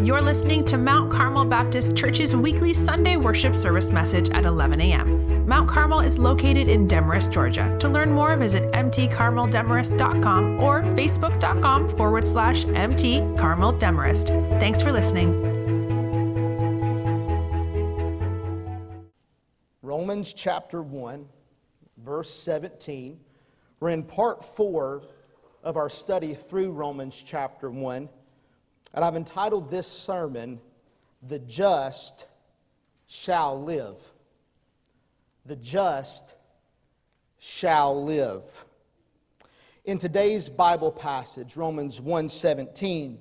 You're listening to Mount Carmel Baptist Church's weekly Sunday worship service message at 11 a.m. Mount Carmel is located in Demorest, Georgia. To learn more, visit mtcarmeldemorest.com or facebook.com forward slash mtcarmeldemorest. Thanks for listening. Romans chapter 1, verse 17. We're in part 4 of our study through Romans chapter 1. And I've entitled this sermon, The Just Shall Live. The Just Shall Live. In today's Bible passage, Romans 1:17,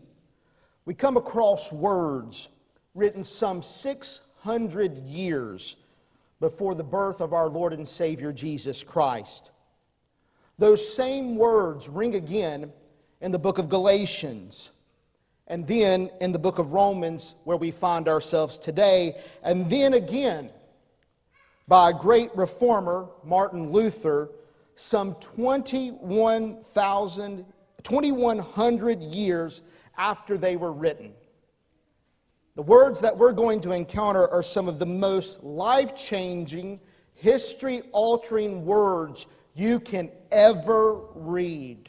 we come across words written some 600 years before the birth of our Lord and Savior Jesus Christ. Those same words ring again in the book of Galatians and then in the book of Romans, where we find ourselves today, and then again by a great reformer, Martin Luther, some 21,000, 2100 years after they were written. The words that we're going to encounter are some of the most life changing, history altering words you can ever read.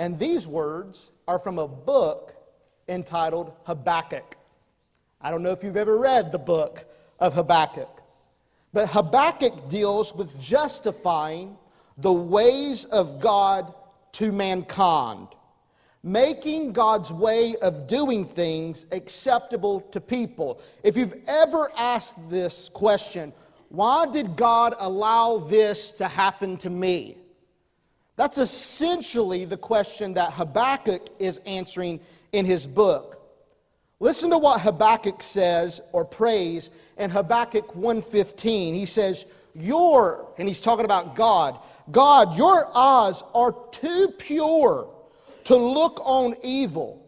And these words are from a book entitled Habakkuk. I don't know if you've ever read the book of Habakkuk, but Habakkuk deals with justifying the ways of God to mankind, making God's way of doing things acceptable to people. If you've ever asked this question, why did God allow this to happen to me? That's essentially the question that Habakkuk is answering in his book. Listen to what Habakkuk says or prays in Habakkuk 1:15. He says, "Your," and he's talking about God. God, your eyes are too pure to look on evil,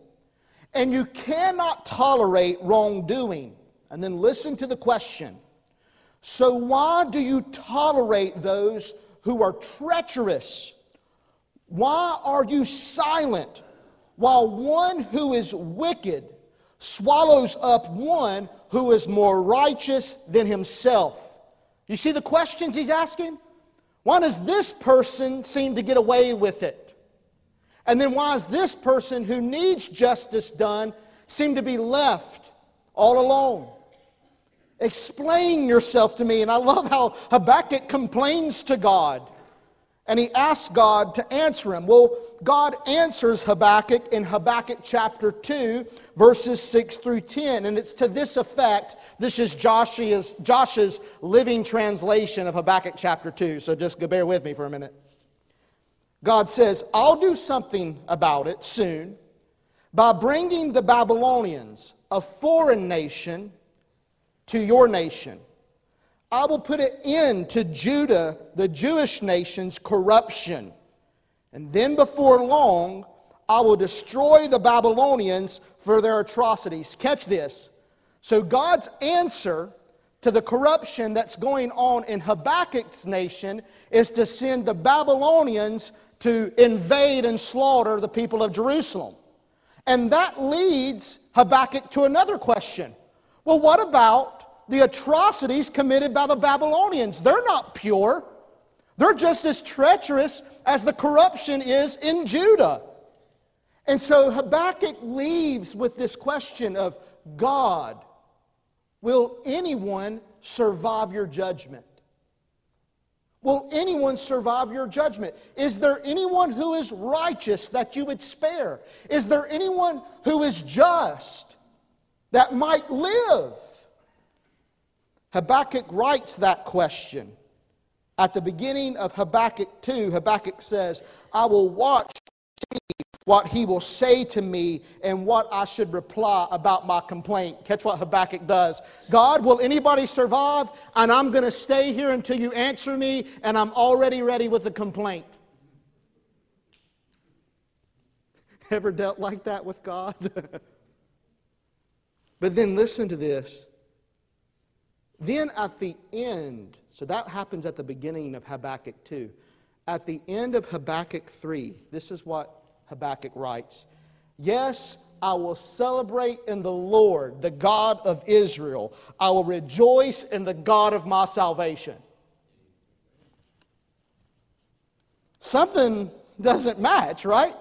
and you cannot tolerate wrongdoing. And then listen to the question. So why do you tolerate those who are treacherous? Why are you silent while one who is wicked swallows up one who is more righteous than himself? You see the questions he's asking? Why does this person seem to get away with it? And then why is this person who needs justice done seem to be left all alone? Explain yourself to me. And I love how Habakkuk complains to God and he asks God to answer him. Well, God answers Habakkuk in Habakkuk chapter 2, verses 6 through 10. And it's to this effect. This is Joshua's, living translation of Habakkuk chapter 2. So just bear with me for a minute. God says, I'll do something about it soon by bringing the Babylonians, a foreign nation, to your nation I will put an end to Judah, the Jewish nation's corruption. And then before long, I will destroy the Babylonians for their atrocities. Catch this. So, God's answer to the corruption that's going on in Habakkuk's nation is to send the Babylonians to invade and slaughter the people of Jerusalem. And that leads Habakkuk to another question. Well, what about the atrocities committed by the Babylonians. They're not pure, they're just as treacherous as the corruption is in Judah. And so Habakkuk leaves with this question of God, will anyone survive your judgment? Will anyone survive your judgment? Is there anyone who is righteous that you would spare? Is there anyone who is just that might live? Habakkuk writes that question. At the beginning of Habakkuk 2, Habakkuk says, I will watch see what he will say to me and what I should reply about my complaint. Catch what Habakkuk does. God, will anybody survive? And I'm going to stay here until you answer me, and I'm already ready with the complaint. Ever dealt like that with God? but then listen to this. Then at the end, so that happens at the beginning of Habakkuk 2. At the end of Habakkuk 3, this is what Habakkuk writes Yes, I will celebrate in the Lord, the God of Israel. I will rejoice in the God of my salvation. Something doesn't match, right?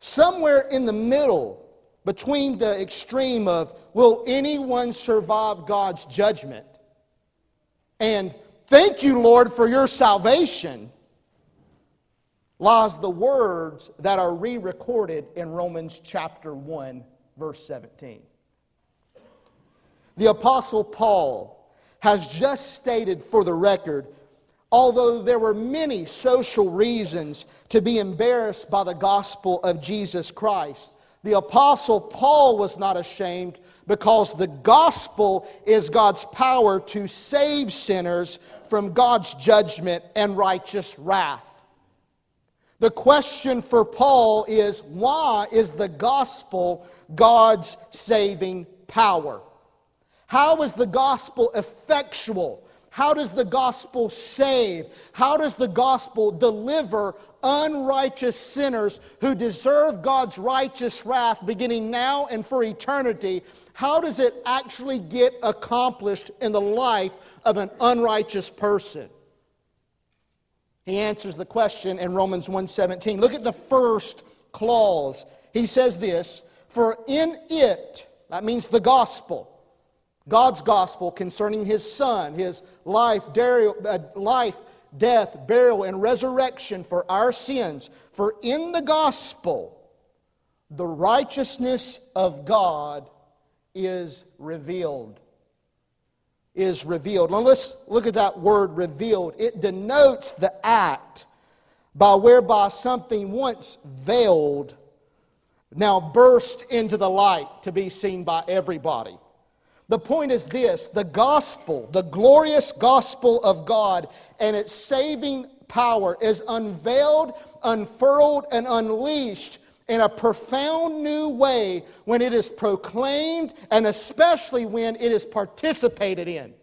Somewhere in the middle, between the extreme of will anyone survive God's judgment and thank you, Lord, for your salvation, lies the words that are re recorded in Romans chapter 1, verse 17. The Apostle Paul has just stated for the record although there were many social reasons to be embarrassed by the gospel of Jesus Christ. The Apostle Paul was not ashamed because the gospel is God's power to save sinners from God's judgment and righteous wrath. The question for Paul is why is the gospel God's saving power? How is the gospel effectual? How does the gospel save? How does the gospel deliver unrighteous sinners who deserve God's righteous wrath beginning now and for eternity? How does it actually get accomplished in the life of an unrighteous person? He answers the question in Romans 1:17. Look at the first clause. He says this, "For in it, that means the gospel, God's gospel concerning his son, his life, uh, life, death, burial and resurrection for our sins, for in the gospel the righteousness of God is revealed." is revealed. Now let's look at that word revealed. It denotes the act by whereby something once veiled now burst into the light to be seen by everybody. The point is this the gospel, the glorious gospel of God and its saving power is unveiled, unfurled, and unleashed in a profound new way when it is proclaimed and especially when it is participated in.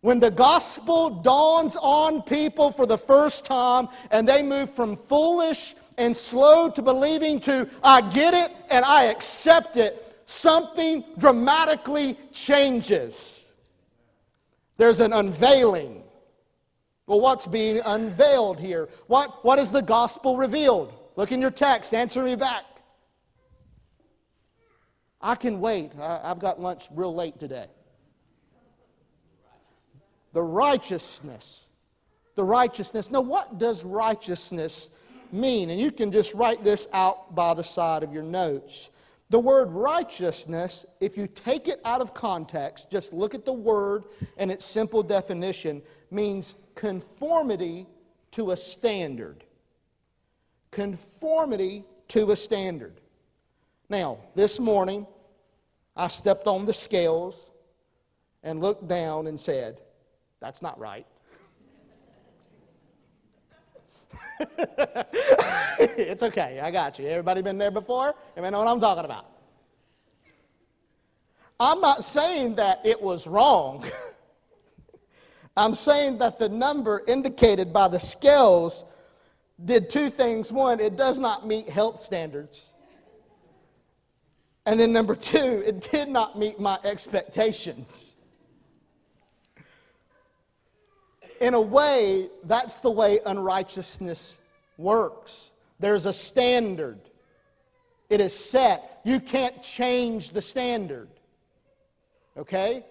When the gospel dawns on people for the first time and they move from foolish and slow to believing to, I get it and I accept it, something dramatically changes. There's an unveiling. Well, what's being unveiled here? What, what is the gospel revealed? Look in your text, answer me back. I can wait. I, have got lunch real late today. The righteousness. The righteousness. Now, what does righteousness mean? And you can just write this out by the side of your notes. The word righteousness, if you take it out of context, just look at the word and its simple definition, means conformity to a standard conformity to a standard. Now, this morning, I stepped on the scales and looked down and said, That's not right. it's okay, I got you. Everybody been there before? Everybody know what I'm talking about? I'm not saying that it was wrong. I'm saying that the number indicated by the scales did two things. One, it does not meet health standards. And then number two, it did not meet my expectations. In a way, that's the way unrighteousness works. There's a standard, it is set. You can't change the standard. Okay?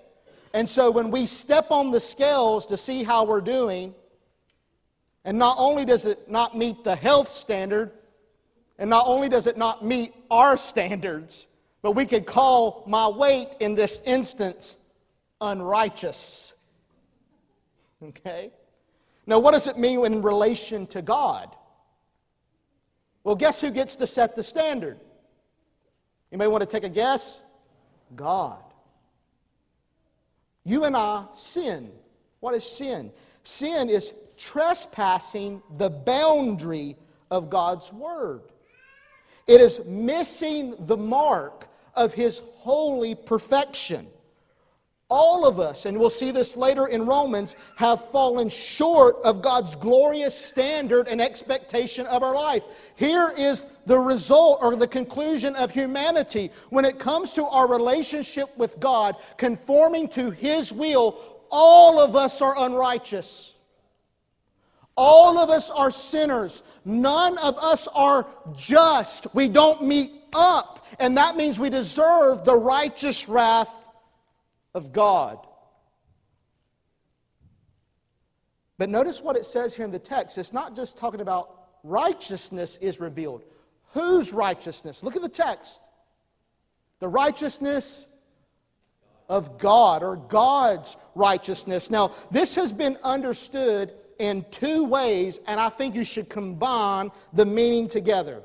And so when we step on the scales to see how we're doing, and not only does it not meet the health standard, and not only does it not meet our standards, but we could call my weight in this instance unrighteous. Okay? Now, what does it mean in relation to God? Well, guess who gets to set the standard? You may want to take a guess? God. You and I sin. What is sin? Sin is trespassing the boundary of God's Word. It is missing the mark of His holy perfection. All of us, and we'll see this later in Romans, have fallen short of God's glorious standard and expectation of our life. Here is the result or the conclusion of humanity. When it comes to our relationship with God, conforming to His will, all of us are unrighteous. All of us are sinners. None of us are just. We don't meet up. And that means we deserve the righteous wrath of God. But notice what it says here in the text. It's not just talking about righteousness is revealed. Whose righteousness? Look at the text. The righteousness of God or God's righteousness. Now, this has been understood in two ways, and I think you should combine the meaning together.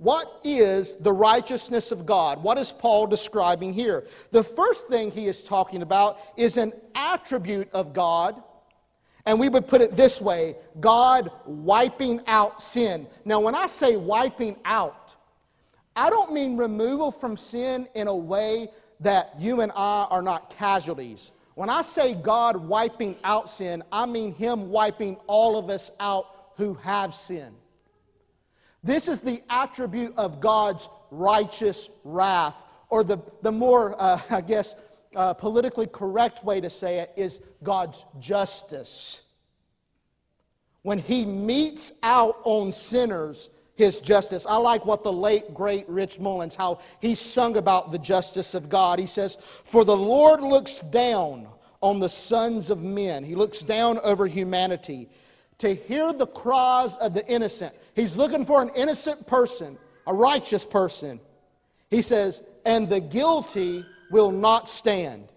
What is the righteousness of God? What is Paul describing here? The first thing he is talking about is an attribute of God. And we would put it this way God wiping out sin. Now, when I say wiping out, I don't mean removal from sin in a way that you and I are not casualties. When I say God wiping out sin, I mean Him wiping all of us out who have sinned. This is the attribute of God's righteous wrath, or the, the more, uh, I guess, uh, politically correct way to say it is God's justice. When He metes out on sinners, his justice. I like what the late, great Rich Mullins, how he sung about the justice of God. He says, For the Lord looks down on the sons of men, He looks down over humanity to hear the cries of the innocent. He's looking for an innocent person, a righteous person. He says, and the guilty will not stand.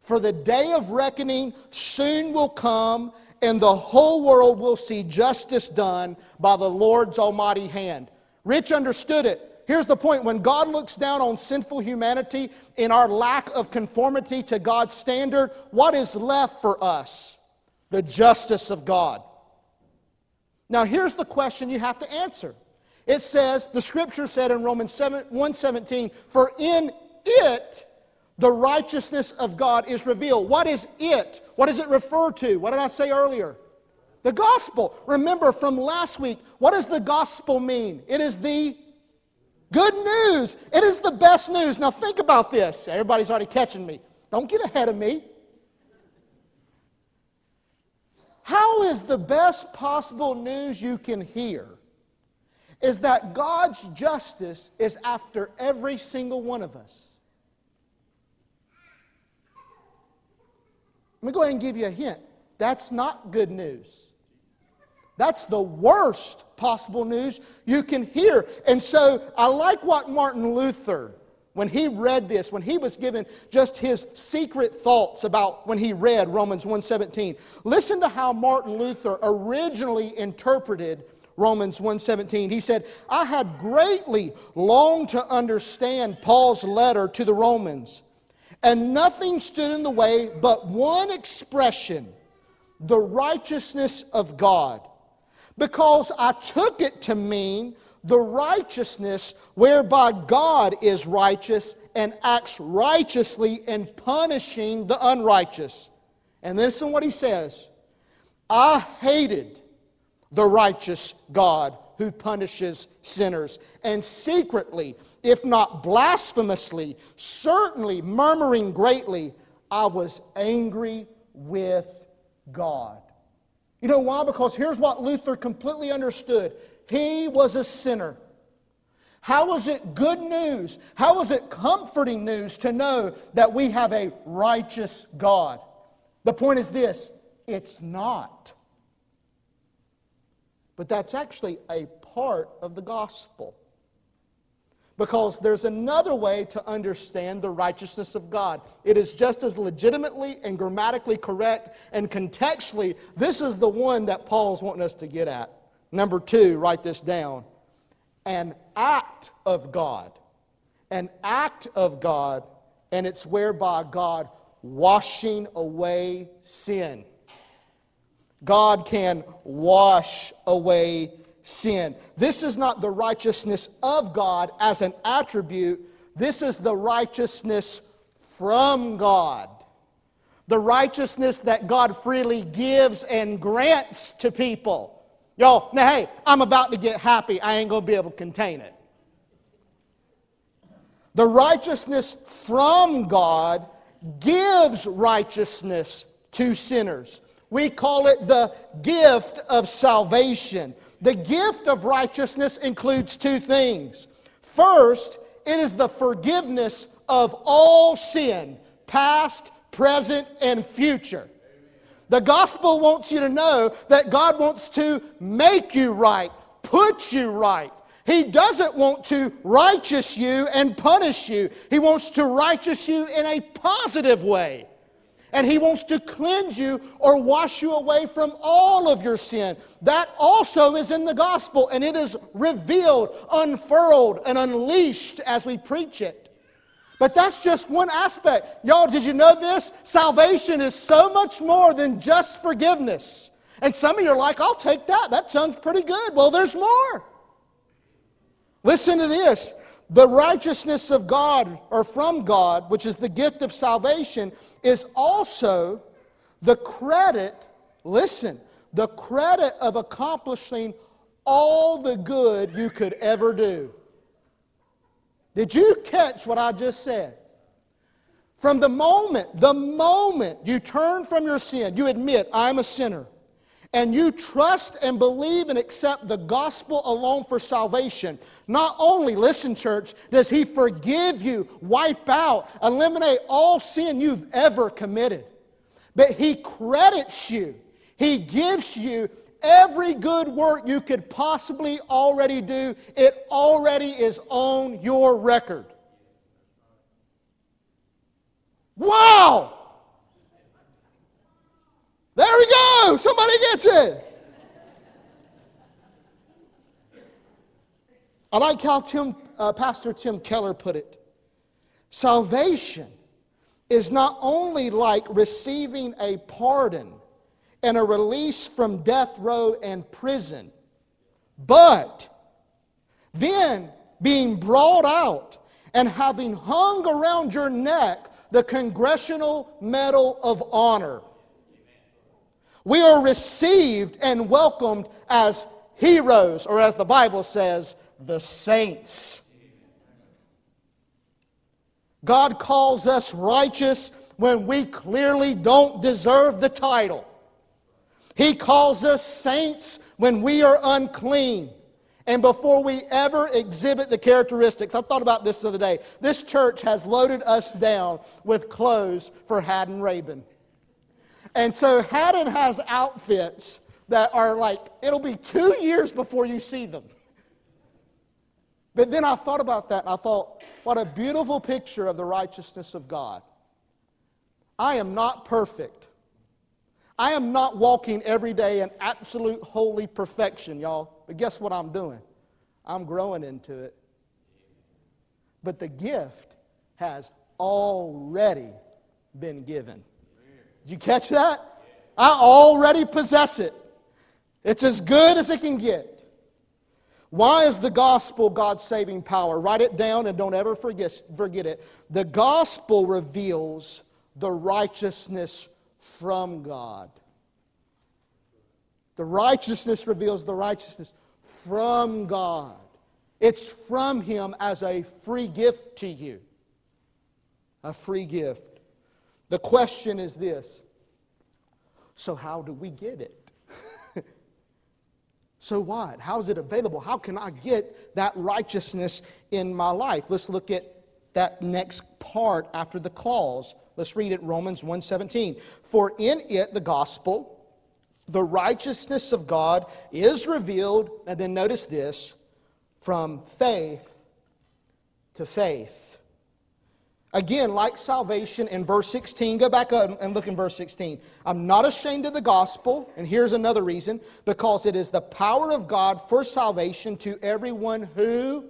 For the day of reckoning soon will come, and the whole world will see justice done by the Lord's almighty hand. Rich understood it. Here's the point when God looks down on sinful humanity in our lack of conformity to God's standard, what is left for us? The justice of God. Now, here's the question you have to answer. It says, the scripture said in Romans 7, 117, for in it the righteousness of God is revealed. What is it? What does it refer to? What did I say earlier? The gospel. Remember from last week, what does the gospel mean? It is the good news. It is the best news. Now think about this. Everybody's already catching me. Don't get ahead of me. How is the best possible news you can hear? Is that God's justice is after every single one of us. Let me go ahead and give you a hint. That's not good news. That's the worst possible news you can hear. And so I like what Martin Luther when he read this, when he was given just his secret thoughts about when he read Romans 1:17. Listen to how Martin Luther originally interpreted Romans 1:17. He said, "I had greatly longed to understand Paul's letter to the Romans, and nothing stood in the way but one expression, the righteousness of God, because I took it to mean the righteousness whereby God is righteous and acts righteously in punishing the unrighteous. And listen what he says I hated the righteous God who punishes sinners, and secretly, if not blasphemously, certainly murmuring greatly, I was angry with God. You know why? Because here's what Luther completely understood he was a sinner. How is it good news? How is it comforting news to know that we have a righteous God? The point is this it's not. But that's actually a part of the gospel. Because there's another way to understand the righteousness of God. It is just as legitimately and grammatically correct and contextually, this is the one that Paul's wanting us to get at. Number two, write this down. An act of God. An act of God, and it's whereby God washing away sin. God can wash away sin. This is not the righteousness of God as an attribute, this is the righteousness from God. the righteousness that God freely gives and grants to people. Y'all, now hey, I'm about to get happy. I ain't going to be able to contain it. The righteousness from God gives righteousness to sinners. We call it the gift of salvation. The gift of righteousness includes two things. First, it is the forgiveness of all sin, past, present, and future. The gospel wants you to know that God wants to make you right, put you right. He doesn't want to righteous you and punish you. He wants to righteous you in a positive way. And He wants to cleanse you or wash you away from all of your sin. That also is in the gospel, and it is revealed, unfurled, and unleashed as we preach it. But that's just one aspect. Y'all, did you know this? Salvation is so much more than just forgiveness. And some of you are like, I'll take that. That sounds pretty good. Well, there's more. Listen to this. The righteousness of God, or from God, which is the gift of salvation, is also the credit, listen, the credit of accomplishing all the good you could ever do. Did you catch what I just said? From the moment, the moment you turn from your sin, you admit, I'm a sinner, and you trust and believe and accept the gospel alone for salvation, not only, listen, church, does He forgive you, wipe out, eliminate all sin you've ever committed, but He credits you. He gives you Every good work you could possibly already do, it already is on your record. Wow! There we go. Somebody gets it. I like how Tim, uh, Pastor Tim Keller put it. Salvation is not only like receiving a pardon and a release from death row and prison. But then being brought out and having hung around your neck the Congressional Medal of Honor. We are received and welcomed as heroes, or as the Bible says, the saints. God calls us righteous when we clearly don't deserve the title. He calls us saints when we are unclean. And before we ever exhibit the characteristics, I thought about this the other day. This church has loaded us down with clothes for Haddon Rabin. And so Haddon has outfits that are like, it'll be two years before you see them. But then I thought about that and I thought, what a beautiful picture of the righteousness of God. I am not perfect. I am not walking every day in absolute holy perfection, y'all. But guess what I'm doing? I'm growing into it. But the gift has already been given. Did you catch that? I already possess it. It's as good as it can get. Why is the gospel God's saving power? Write it down and don't ever forget, forget it. The gospel reveals the righteousness from God. The righteousness reveals the righteousness from God. It's from Him as a free gift to you. A free gift. The question is this so, how do we get it? so, what? How is it available? How can I get that righteousness in my life? Let's look at that next part after the clause Let's read it Romans 1:17. For in it the gospel the righteousness of God is revealed and then notice this from faith to faith. Again, like salvation in verse 16, go back up and look in verse 16. I'm not ashamed of the gospel, and here's another reason because it is the power of God for salvation to everyone who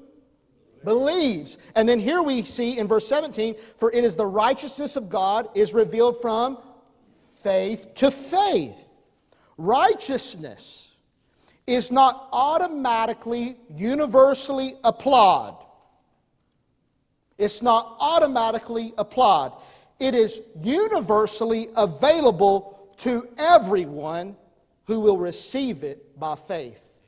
believes. And then here we see in verse 17, for it is the righteousness of God is revealed from faith to faith. Righteousness is not automatically, universally applied. It's not automatically applied. it is universally available to everyone who will receive it by faith.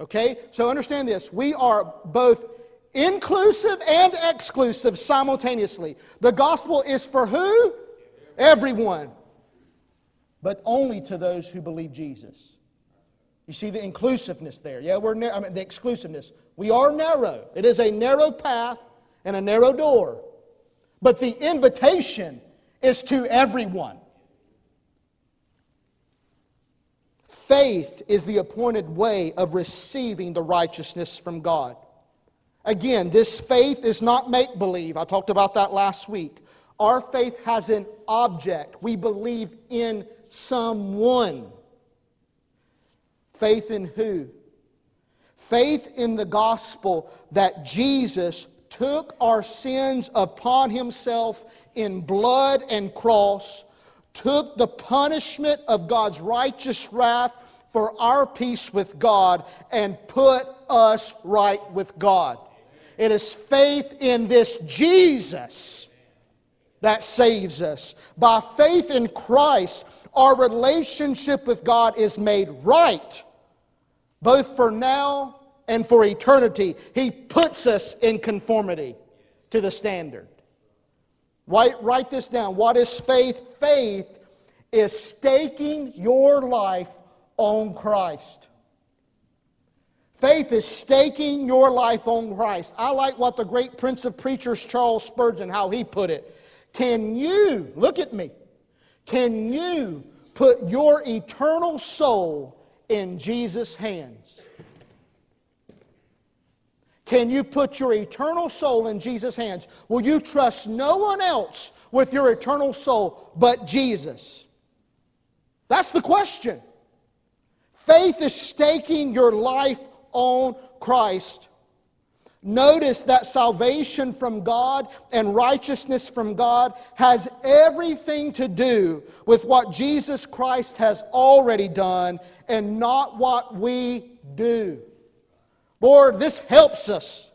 Okay? So understand this. We are both inclusive and exclusive simultaneously. The gospel is for who? Everyone. But only to those who believe Jesus. You see the inclusiveness there. Yeah, we're I mean, the exclusiveness. We are narrow. It is a narrow path and a narrow door. But the invitation is to everyone. Faith is the appointed way of receiving the righteousness from God. Again, this faith is not make believe. I talked about that last week. Our faith has an object. We believe in someone. Faith in who? Faith in the gospel that Jesus took our sins upon himself in blood and cross, took the punishment of God's righteous wrath for our peace with God, and put us right with God. It is faith in this Jesus that saves us. By faith in Christ, our relationship with God is made right, both for now and for eternity. He puts us in conformity to the standard. Write, write this down. What is faith? Faith is staking your life on Christ. Faith is staking your life on Christ. I like what the great Prince of Preachers, Charles Spurgeon, how he put it. Can you, look at me, can you put your eternal soul in Jesus' hands? Can you put your eternal soul in Jesus' hands? Will you trust no one else with your eternal soul but Jesus? That's the question. Faith is staking your life on Christ. Notice that salvation from God and righteousness from God has everything to do with what Jesus Christ has already done and not what we do. Lord, this helps us.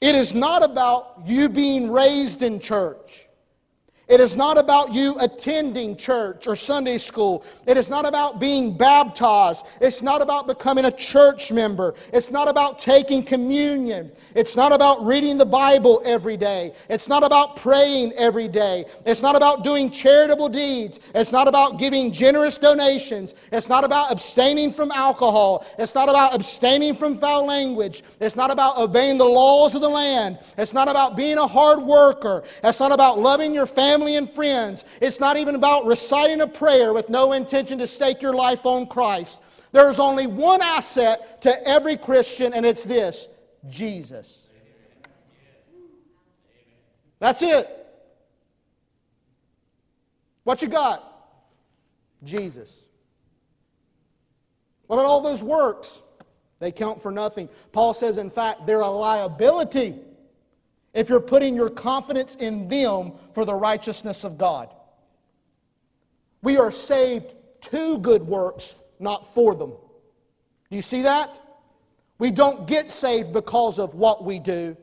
It is not about you being raised in church. It is not about you attending church or Sunday school. It is not about being baptized. It's not about becoming a church member. It's not about taking communion. It's not about reading the Bible every day. It's not about praying every day. It's not about doing charitable deeds. It's not about giving generous donations. It's not about abstaining from alcohol. It's not about abstaining from foul language. It's not about obeying the laws of the land. It's not about being a hard worker. It's not about loving your family family and friends. It's not even about reciting a prayer with no intention to stake your life on Christ. There's only one asset to every Christian, and it's this Jesus. That's it. What you got? Jesus. What about all those works? They count for nothing. Paul says, in fact, they're a liability if you're putting your confidence in them for the righteousness of God. We are saved to good works, not for them. Do you see that? We don't get saved because of what we do.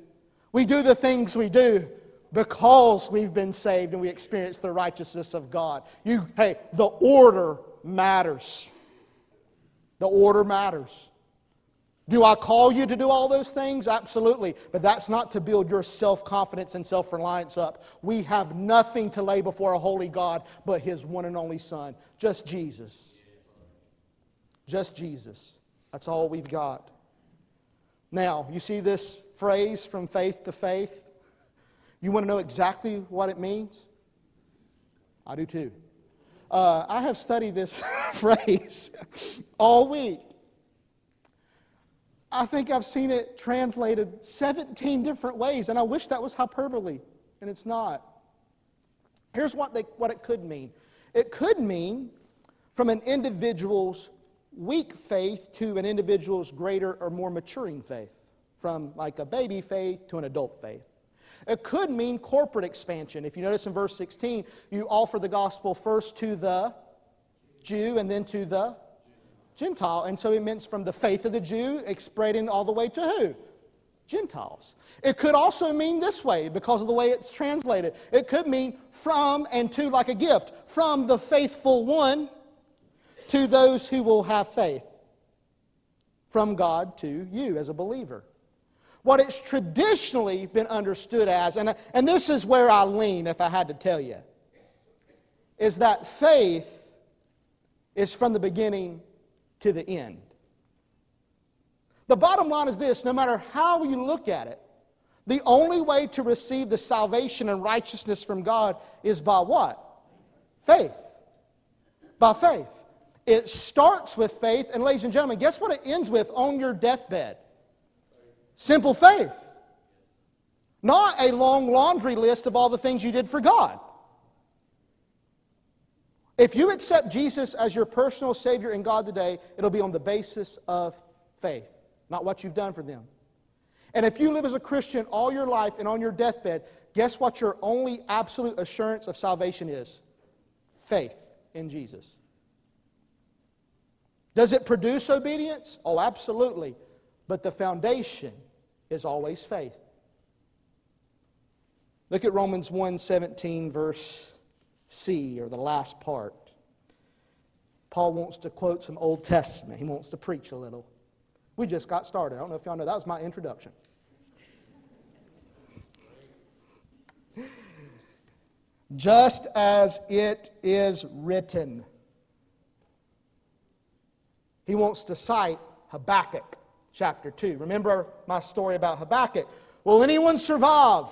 We do the things we do because we've been saved and we experience the righteousness of God. You, hey, the order matters. The order matters. Do I call you to do all those things? Absolutely. But that's not to build your self confidence and self reliance up. We have nothing to lay before a holy God but His one and only Son, just Jesus. Just Jesus. That's all we've got. Now, you see this phrase from faith to faith? You want to know exactly what it means? I do too. Uh, I have studied this phrase all week. I think I've seen it translated 17 different ways, and I wish that was hyperbole, and it's not. Here's what, they, what it could mean it could mean from an individual's weak faith to an individual's greater or more maturing faith, from like a baby faith to an adult faith. It could mean corporate expansion. If you notice in verse 16, you offer the gospel first to the Jew and then to the Gentile. And so it means from the faith of the Jew, spreading all the way to who? Gentiles. It could also mean this way because of the way it's translated. It could mean from and to, like a gift, from the faithful one to those who will have faith. From God to you as a believer. What it's traditionally been understood as, and, and this is where I lean if I had to tell you, is that faith is from the beginning to the end. The bottom line is this no matter how you look at it, the only way to receive the salvation and righteousness from God is by what? Faith. By faith. It starts with faith, and ladies and gentlemen, guess what it ends with on your deathbed? Simple faith. Not a long laundry list of all the things you did for God. If you accept Jesus as your personal Savior and God today, it'll be on the basis of faith not what you've done for them. And if you live as a Christian all your life and on your deathbed, guess what your only absolute assurance of salvation is? Faith in Jesus. Does it produce obedience? Oh, absolutely. But the foundation is always faith. Look at Romans 1:17 verse C or the last part. Paul wants to quote some Old Testament. He wants to preach a little. We just got started. I don't know if y'all know that was my introduction. Just as it is written. He wants to cite Habakkuk chapter 2. Remember my story about Habakkuk. Will anyone survive?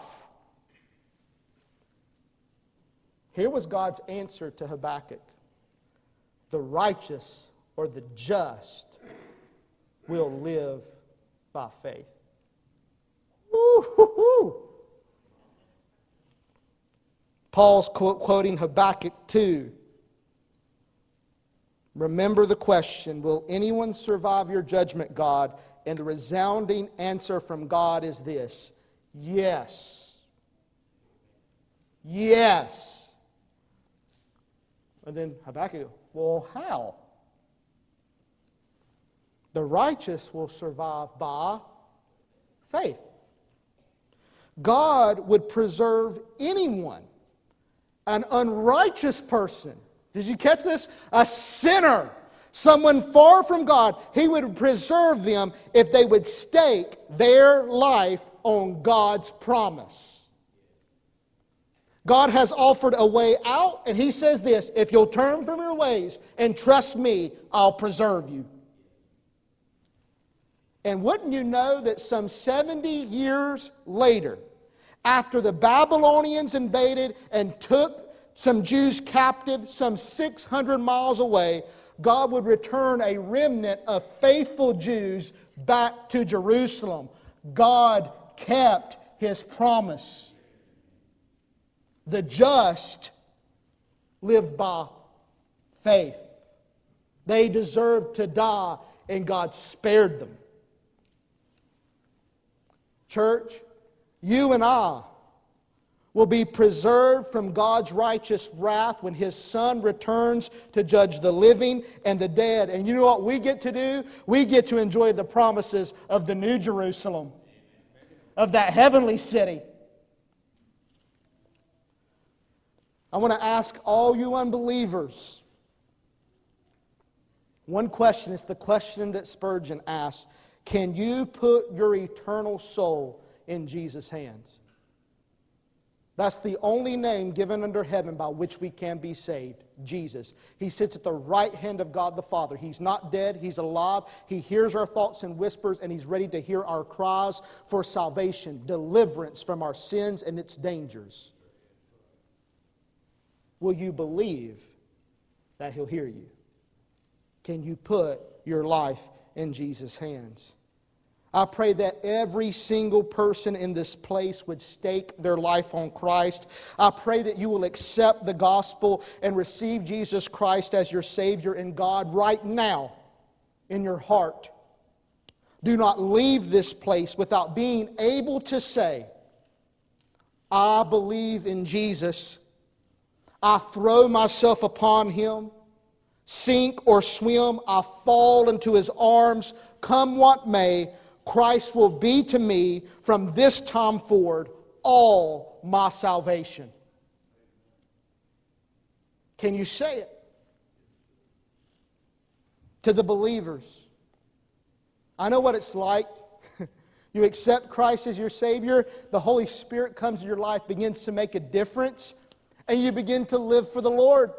Here was God's answer to Habakkuk the righteous or the just will live by faith. Woo-hoo-hoo. Paul's quoting Habakkuk 2. Remember the question Will anyone survive your judgment, God? And the resounding answer from God is this Yes. Yes. And then Habakkuk, well, how? The righteous will survive by faith. God would preserve anyone, an unrighteous person. Did you catch this? A sinner, someone far from God. He would preserve them if they would stake their life on God's promise. God has offered a way out, and He says this if you'll turn from your ways and trust me, I'll preserve you. And wouldn't you know that some 70 years later, after the Babylonians invaded and took some Jews captive some 600 miles away, God would return a remnant of faithful Jews back to Jerusalem. God kept his promise. The just lived by faith. They deserved to die, and God spared them. Church, you and I will be preserved from God's righteous wrath when His Son returns to judge the living and the dead. And you know what we get to do? We get to enjoy the promises of the New Jerusalem, of that heavenly city. I want to ask all you unbelievers one question. It's the question that Spurgeon asked can you put your eternal soul in Jesus' hands? That's the only name given under heaven by which we can be saved Jesus. He sits at the right hand of God the Father. He's not dead, He's alive. He hears our thoughts and whispers, and He's ready to hear our cries for salvation, deliverance from our sins and its dangers. Will you believe that He'll hear you? Can you put your life in Jesus' hands? I pray that every single person in this place would stake their life on Christ. I pray that you will accept the gospel and receive Jesus Christ as your Savior and God right now in your heart. Do not leave this place without being able to say, I believe in Jesus. I throw myself upon him. Sink or swim, I fall into his arms. Come what may, Christ will be to me from this time forward all my salvation. Can you say it? To the believers. I know what it's like. you accept Christ as your Savior, the Holy Spirit comes in your life, begins to make a difference, and you begin to live for the Lord.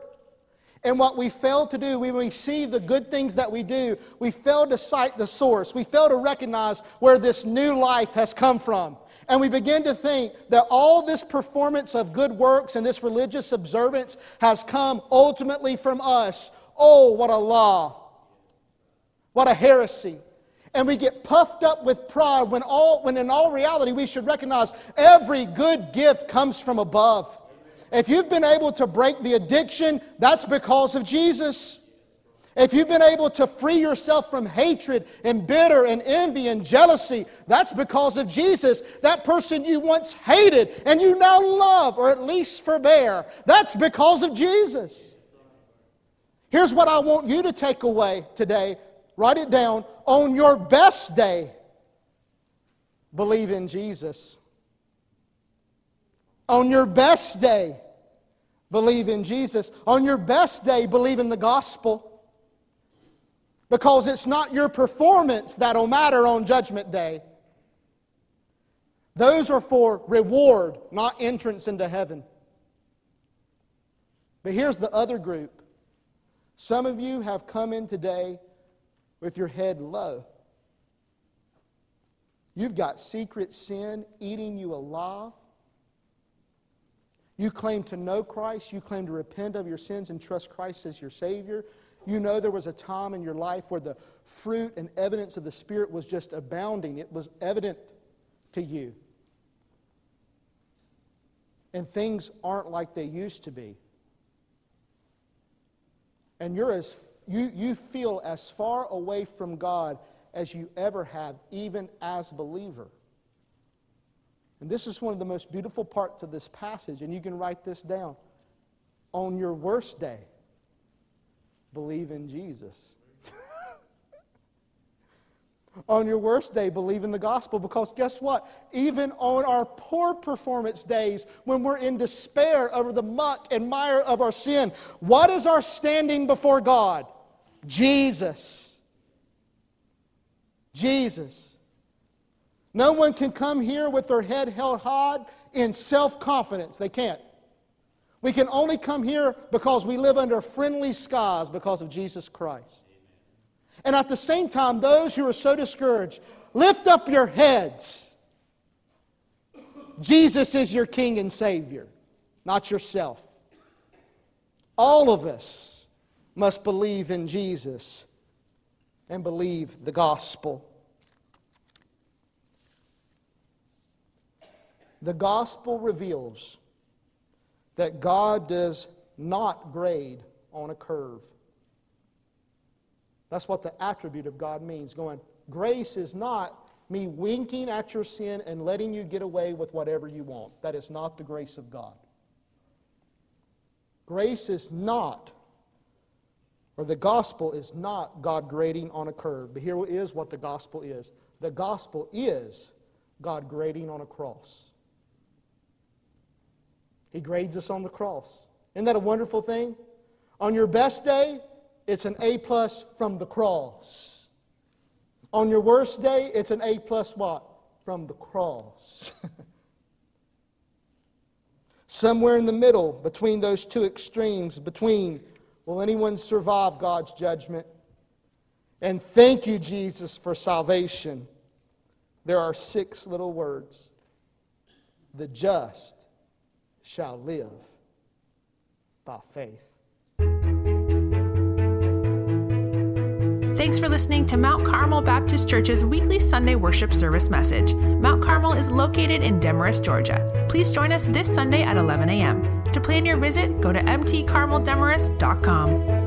And what we fail to do, when we see the good things that we do, we fail to cite the source. We fail to recognize where this new life has come from. And we begin to think that all this performance of good works and this religious observance has come ultimately from us. Oh, what a law! What a heresy. And we get puffed up with pride when, all, when in all reality we should recognize every good gift comes from above. If you've been able to break the addiction, that's because of Jesus. If you've been able to free yourself from hatred and bitter and envy and jealousy, that's because of Jesus. That person you once hated and you now love, or at least forbear, that's because of Jesus. Here's what I want you to take away today. Write it down. On your best day, believe in Jesus. On your best day, believe in Jesus. On your best day, believe in the gospel. Because it's not your performance that'll matter on Judgment Day. Those are for reward, not entrance into heaven. But here's the other group. Some of you have come in today with your head low. You've got secret sin eating you alive. You claim to know Christ. You claim to repent of your sins and trust Christ as your Savior. You know there was a time in your life where the fruit and evidence of the Spirit was just abounding, it was evident to you. And things aren't like they used to be. And you're as, you, you feel as far away from God as you ever have, even as believer. And this is one of the most beautiful parts of this passage, and you can write this down. On your worst day, believe in Jesus. on your worst day, believe in the gospel because guess what? Even on our poor performance days, when we're in despair over the muck and mire of our sin, what is our standing before God? Jesus. Jesus. No one can come here with their head held high in self confidence. They can't. We can only come here because we live under friendly skies because of Jesus Christ. And at the same time, those who are so discouraged, lift up your heads. Jesus is your King and Savior, not yourself. All of us must believe in Jesus and believe the gospel. The gospel reveals that God does not grade on a curve. That's what the attribute of God means. Going, grace is not me winking at your sin and letting you get away with whatever you want. That is not the grace of God. Grace is not, or the gospel is not God grading on a curve. But here is what the gospel is the gospel is God grading on a cross. He grades us on the cross. Isn't that a wonderful thing? On your best day, it's an A plus from the cross. On your worst day, it's an A plus what? From the cross. Somewhere in the middle, between those two extremes, between will anyone survive God's judgment? And thank you, Jesus, for salvation. There are six little words the just shall live by faith. Thanks for listening to Mount Carmel Baptist Church's weekly Sunday worship service message. Mount Carmel is located in Demorest, Georgia. Please join us this Sunday at 11 a.m. To plan your visit, go to mtcarmeldemorest.com.